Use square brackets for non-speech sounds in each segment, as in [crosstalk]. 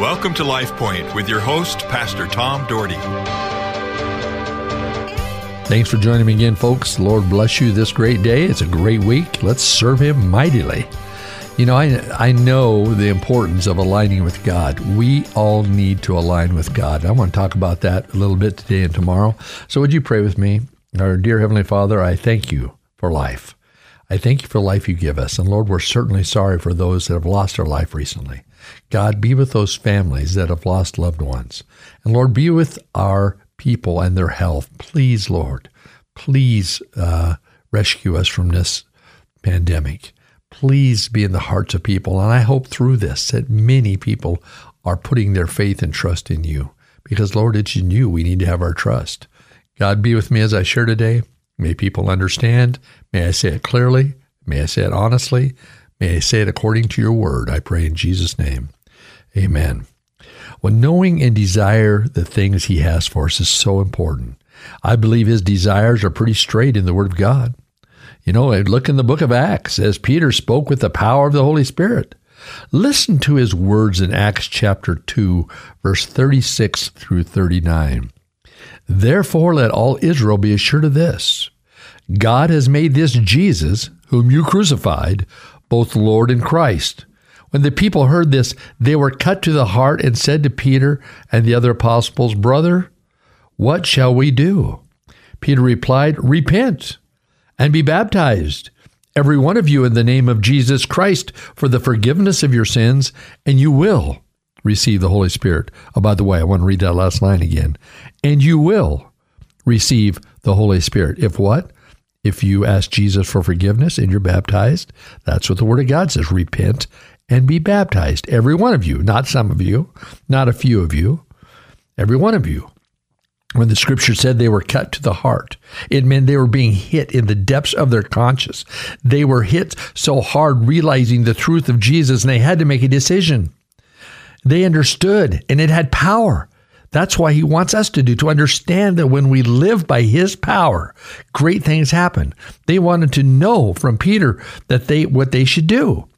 Welcome to Life Point with your host, Pastor Tom Dougherty. Thanks for joining me again, folks. Lord bless you this great day. It's a great week. Let's serve Him mightily. You know, I, I know the importance of aligning with God. We all need to align with God. I want to talk about that a little bit today and tomorrow. So, would you pray with me? Our dear Heavenly Father, I thank you for life. I thank you for the life you give us. And Lord, we're certainly sorry for those that have lost their life recently. God, be with those families that have lost loved ones. And Lord, be with our people and their health. Please, Lord, please uh, rescue us from this pandemic. Please be in the hearts of people. And I hope through this that many people are putting their faith and trust in you. Because, Lord, it's in you we need to have our trust. God, be with me as I share today. May people understand. May I say it clearly. May I say it honestly. May I say it according to your word. I pray in Jesus' name. Amen. Well, knowing and desire the things he has for us is so important. I believe his desires are pretty straight in the word of God. You know, look in the book of Acts as Peter spoke with the power of the Holy Spirit. Listen to his words in Acts chapter 2, verse 36 through 39. Therefore, let all Israel be assured of this God has made this Jesus, whom you crucified, both Lord and Christ. When the people heard this, they were cut to the heart and said to Peter and the other apostles, Brother, what shall we do? Peter replied, Repent and be baptized, every one of you, in the name of Jesus Christ, for the forgiveness of your sins, and you will receive the Holy Spirit. Oh, by the way, I want to read that last line again. And you will receive the Holy Spirit. If what? If you ask Jesus for forgiveness and you're baptized, that's what the Word of God says. Repent and be baptized. Every one of you, not some of you, not a few of you, every one of you. When the scripture said they were cut to the heart, it meant they were being hit in the depths of their conscience. They were hit so hard realizing the truth of Jesus and they had to make a decision. They understood and it had power. That's why he wants us to do, to understand that when we live by his power, great things happen. They wanted to know from Peter that they what they should do.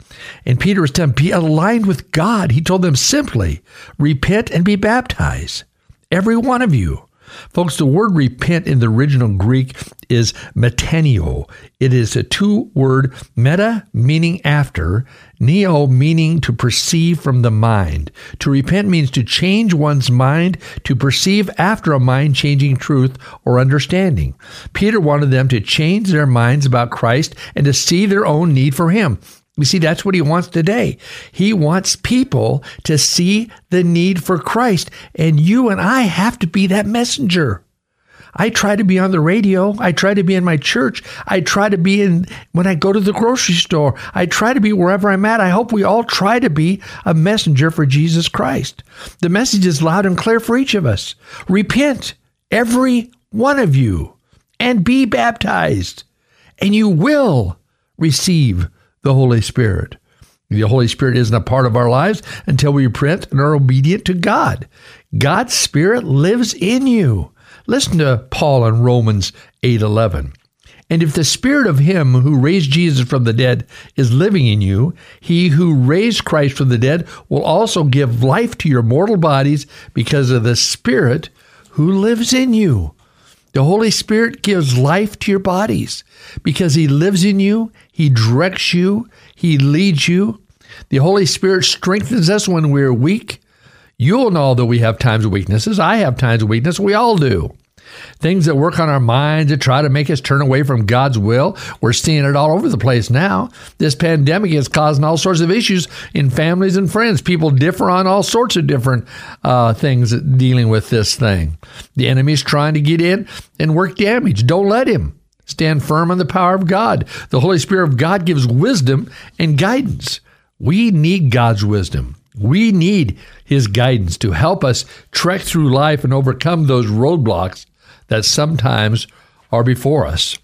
And Peter was telling be aligned with God. He told them simply, repent and be baptized. Every one of you. Folks, the word repent in the original Greek is metanio. It is a two word meta meaning after, neo meaning to perceive from the mind. To repent means to change one's mind to perceive after a mind changing truth or understanding. Peter wanted them to change their minds about Christ and to see their own need for him. You see, that's what he wants today. He wants people to see the need for Christ. And you and I have to be that messenger. I try to be on the radio. I try to be in my church. I try to be in when I go to the grocery store. I try to be wherever I'm at. I hope we all try to be a messenger for Jesus Christ. The message is loud and clear for each of us. Repent, every one of you, and be baptized, and you will receive the Holy Spirit. The Holy Spirit isn't a part of our lives until we repent and are obedient to God. God's Spirit lives in you. Listen to Paul in Romans 8:11. And if the spirit of him who raised Jesus from the dead is living in you, he who raised Christ from the dead will also give life to your mortal bodies because of the spirit who lives in you. The Holy Spirit gives life to your bodies because He lives in you, He directs you, He leads you. The Holy Spirit strengthens us when we're weak. You'll know that we have times of weaknesses. I have times of weakness. We all do. Things that work on our minds that try to make us turn away from God's will. We're seeing it all over the place now. This pandemic is causing all sorts of issues in families and friends. People differ on all sorts of different uh, things dealing with this thing. The enemy's trying to get in and work damage. Don't let him. Stand firm on the power of God. The Holy Spirit of God gives wisdom and guidance. We need God's wisdom. We need His guidance to help us trek through life and overcome those roadblocks that sometimes are before us.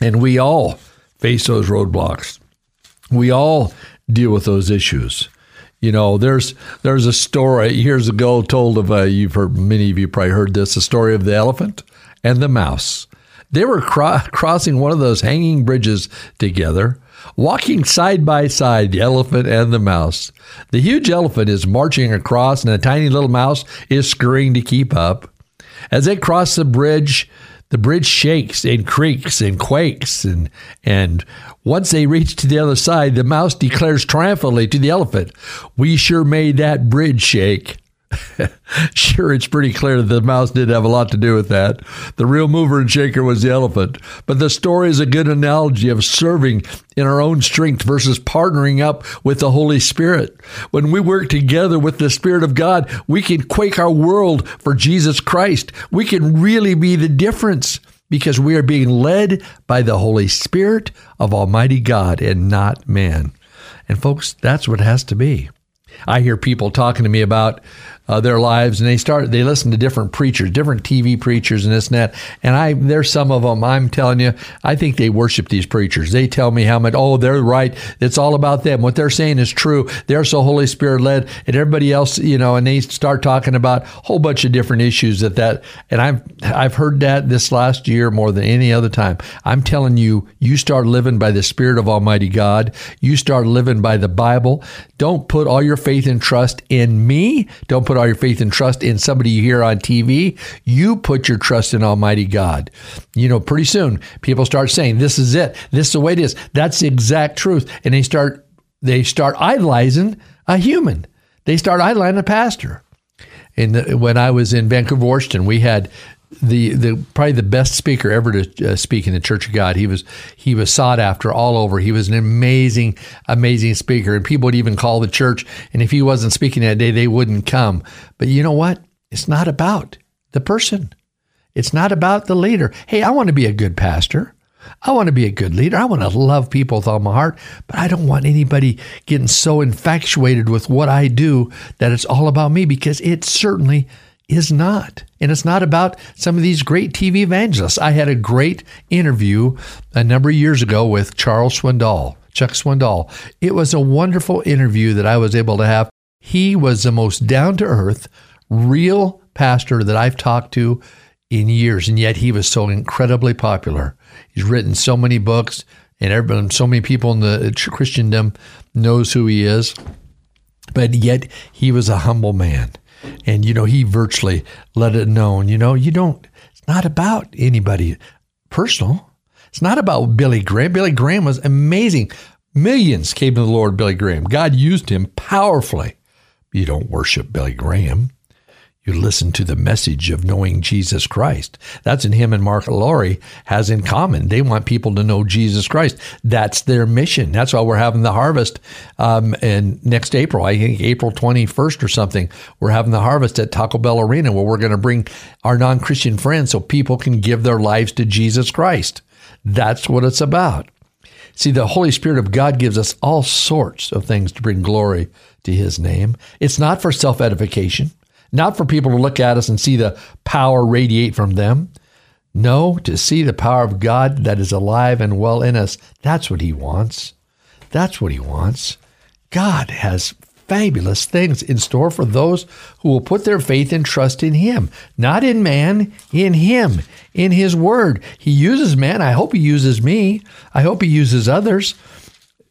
And we all face those roadblocks. We all deal with those issues. You know, there's there's a story years ago told of you've heard many of you probably heard this, the story of the elephant and the mouse. They were cro- crossing one of those hanging bridges together. walking side by side, the elephant and the mouse. The huge elephant is marching across, and the tiny little mouse is scurrying to keep up. As they cross the bridge, the bridge shakes and creaks and quakes and and once they reach to the other side, the mouse declares triumphantly to the elephant, "We sure made that bridge shake." [laughs] sure, it's pretty clear that the mouse did have a lot to do with that. The real mover and shaker was the elephant. But the story is a good analogy of serving in our own strength versus partnering up with the Holy Spirit. When we work together with the Spirit of God, we can quake our world for Jesus Christ. We can really be the difference because we are being led by the Holy Spirit of Almighty God and not man. And folks, that's what it has to be. I hear people talking to me about uh, their lives, and they start they listen to different preachers, different TV preachers, and this and that. And I there's some of them. I'm telling you, I think they worship these preachers. They tell me how much. Oh, they're right. It's all about them. What they're saying is true. They're so Holy Spirit led, and everybody else, you know. And they start talking about a whole bunch of different issues that that. And I've I've heard that this last year more than any other time. I'm telling you, you start living by the Spirit of Almighty God. You start living by the Bible. Don't put all your faith and trust in me. Don't put put all your faith and trust in somebody you hear on TV. You put your trust in Almighty God. You know, pretty soon people start saying, "This is it. This is the way it is." That's the exact truth, and they start they start idolizing a human. They start idolizing a pastor. And when I was in Vancouver, Washington, we had the the probably the best speaker ever to uh, speak in the Church of God. He was he was sought after all over. He was an amazing amazing speaker, and people would even call the church. And if he wasn't speaking that day, they wouldn't come. But you know what? It's not about the person. It's not about the leader. Hey, I want to be a good pastor. I want to be a good leader. I want to love people with all my heart, but I don't want anybody getting so infatuated with what I do that it's all about me because it certainly is not. And it's not about some of these great TV evangelists. I had a great interview a number of years ago with Charles Swindoll, Chuck Swindoll. It was a wonderful interview that I was able to have. He was the most down to earth, real pastor that I've talked to in years, and yet he was so incredibly popular. He's written so many books, and everyone, so many people in the Christendom knows who he is. But yet he was a humble man. And, you know, he virtually let it known, you know, you don't, it's not about anybody personal. It's not about Billy Graham. Billy Graham was amazing. Millions came to the Lord, Billy Graham. God used him powerfully. You don't worship Billy Graham. You listen to the message of knowing Jesus Christ. That's in him and Mark Laurie has in common. They want people to know Jesus Christ. That's their mission. That's why we're having the harvest. Um, and next April, I think April 21st or something, we're having the harvest at Taco Bell Arena where we're going to bring our non Christian friends so people can give their lives to Jesus Christ. That's what it's about. See, the Holy Spirit of God gives us all sorts of things to bring glory to His name. It's not for self edification not for people to look at us and see the power radiate from them. No, to see the power of God that is alive and well in us. That's what He wants. That's what He wants. God has fabulous things in store for those who will put their faith and trust in Him, not in man, in Him, in His Word. He uses man. I hope He uses me. I hope He uses others.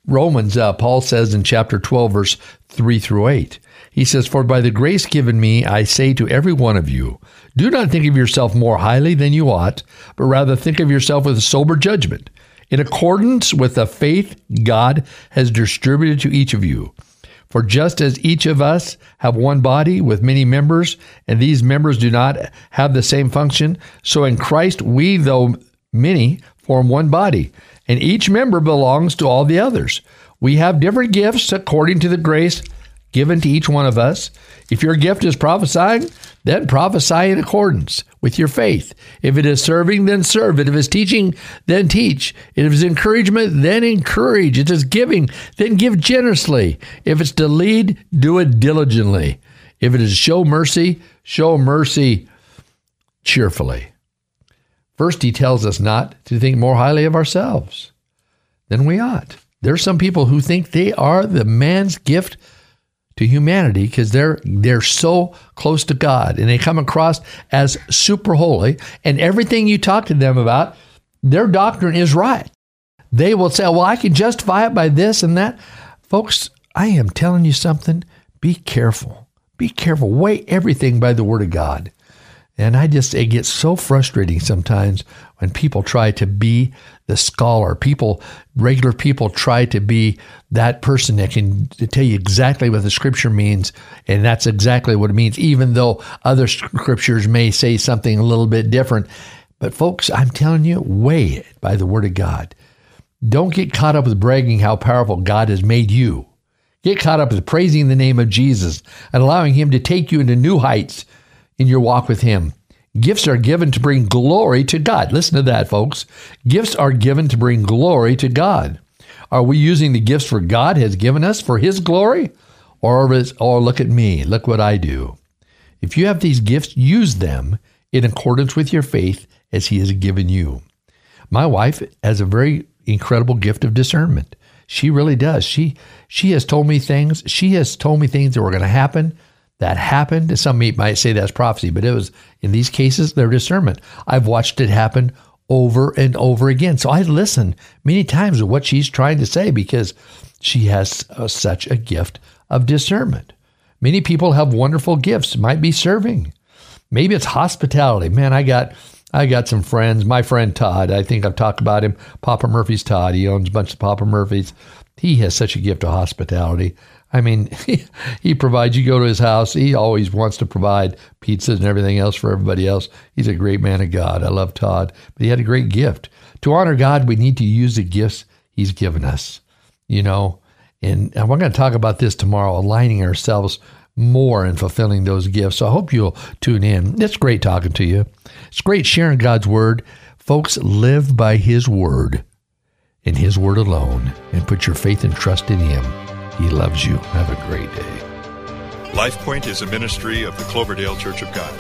Romans, uh, Paul says in chapter 12, verse 3 through 8. He says, For by the grace given me, I say to every one of you, do not think of yourself more highly than you ought, but rather think of yourself with sober judgment, in accordance with the faith God has distributed to each of you. For just as each of us have one body with many members, and these members do not have the same function, so in Christ we, though many, form one body, and each member belongs to all the others. We have different gifts according to the grace given to each one of us. If your gift is prophesying, then prophesy in accordance with your faith. If it is serving, then serve. If it is teaching, then teach. If it is encouragement, then encourage. If it is giving, then give generously. If it's to lead, do it diligently. If it is show mercy, show mercy cheerfully. First, he tells us not to think more highly of ourselves than we ought. There are some people who think they are the man's gift to humanity because they're they're so close to God and they come across as super holy and everything you talk to them about their doctrine is right They will say, well, I can justify it by this and that. Folks, I am telling you something. Be careful. Be careful. Weigh everything by the Word of God. And I just, it gets so frustrating sometimes when people try to be the scholar. People, regular people try to be that person that can tell you exactly what the scripture means. And that's exactly what it means, even though other scriptures may say something a little bit different. But folks, I'm telling you, weigh it by the word of God. Don't get caught up with bragging how powerful God has made you. Get caught up with praising the name of Jesus and allowing Him to take you into new heights in your walk with Him. Gifts are given to bring glory to God. Listen to that, folks. Gifts are given to bring glory to God. Are we using the gifts for God has given us for His glory? Or, is, or look at me, look what I do. If you have these gifts, use them in accordance with your faith as He has given you. My wife has a very incredible gift of discernment. She really does. She she has told me things. She has told me things that were going to happen that happened. Some might say that's prophecy, but it was in these cases their discernment. I've watched it happen over and over again. So I listen many times to what she's trying to say because she has uh, such a gift of discernment. Many people have wonderful gifts. Might be serving. Maybe it's hospitality. Man, I got I got some friends. My friend Todd, I think I've talked about him. Papa Murphy's Todd. He owns a bunch of Papa Murphy's. He has such a gift of hospitality. I mean, [laughs] he, provides, you go to his house, he always wants to provide pizzas and everything else for everybody else. He's a great man of God. I love Todd, but he had a great gift. To honor God, we need to use the gifts he's given us, you know. And, and we're going to talk about this tomorrow, aligning ourselves more in fulfilling those gifts. So I hope you'll tune in. It's great talking to you. It's great sharing God's word. Folks, live by his word, in his word alone, and put your faith and trust in him. He loves you. Have a great day. LifePoint is a ministry of the Cloverdale Church of God.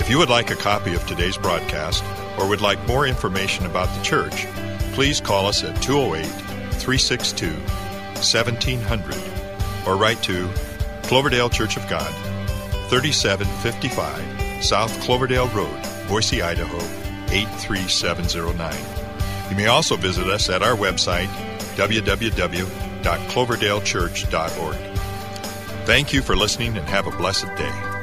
If you would like a copy of today's broadcast or would like more information about the church, please call us at 208 362 1700 or write to Cloverdale Church of God, 3755 South Cloverdale Road, Boise, Idaho 83709. You may also visit us at our website, www www.cloverdalechurch.org. Thank you for listening and have a blessed day.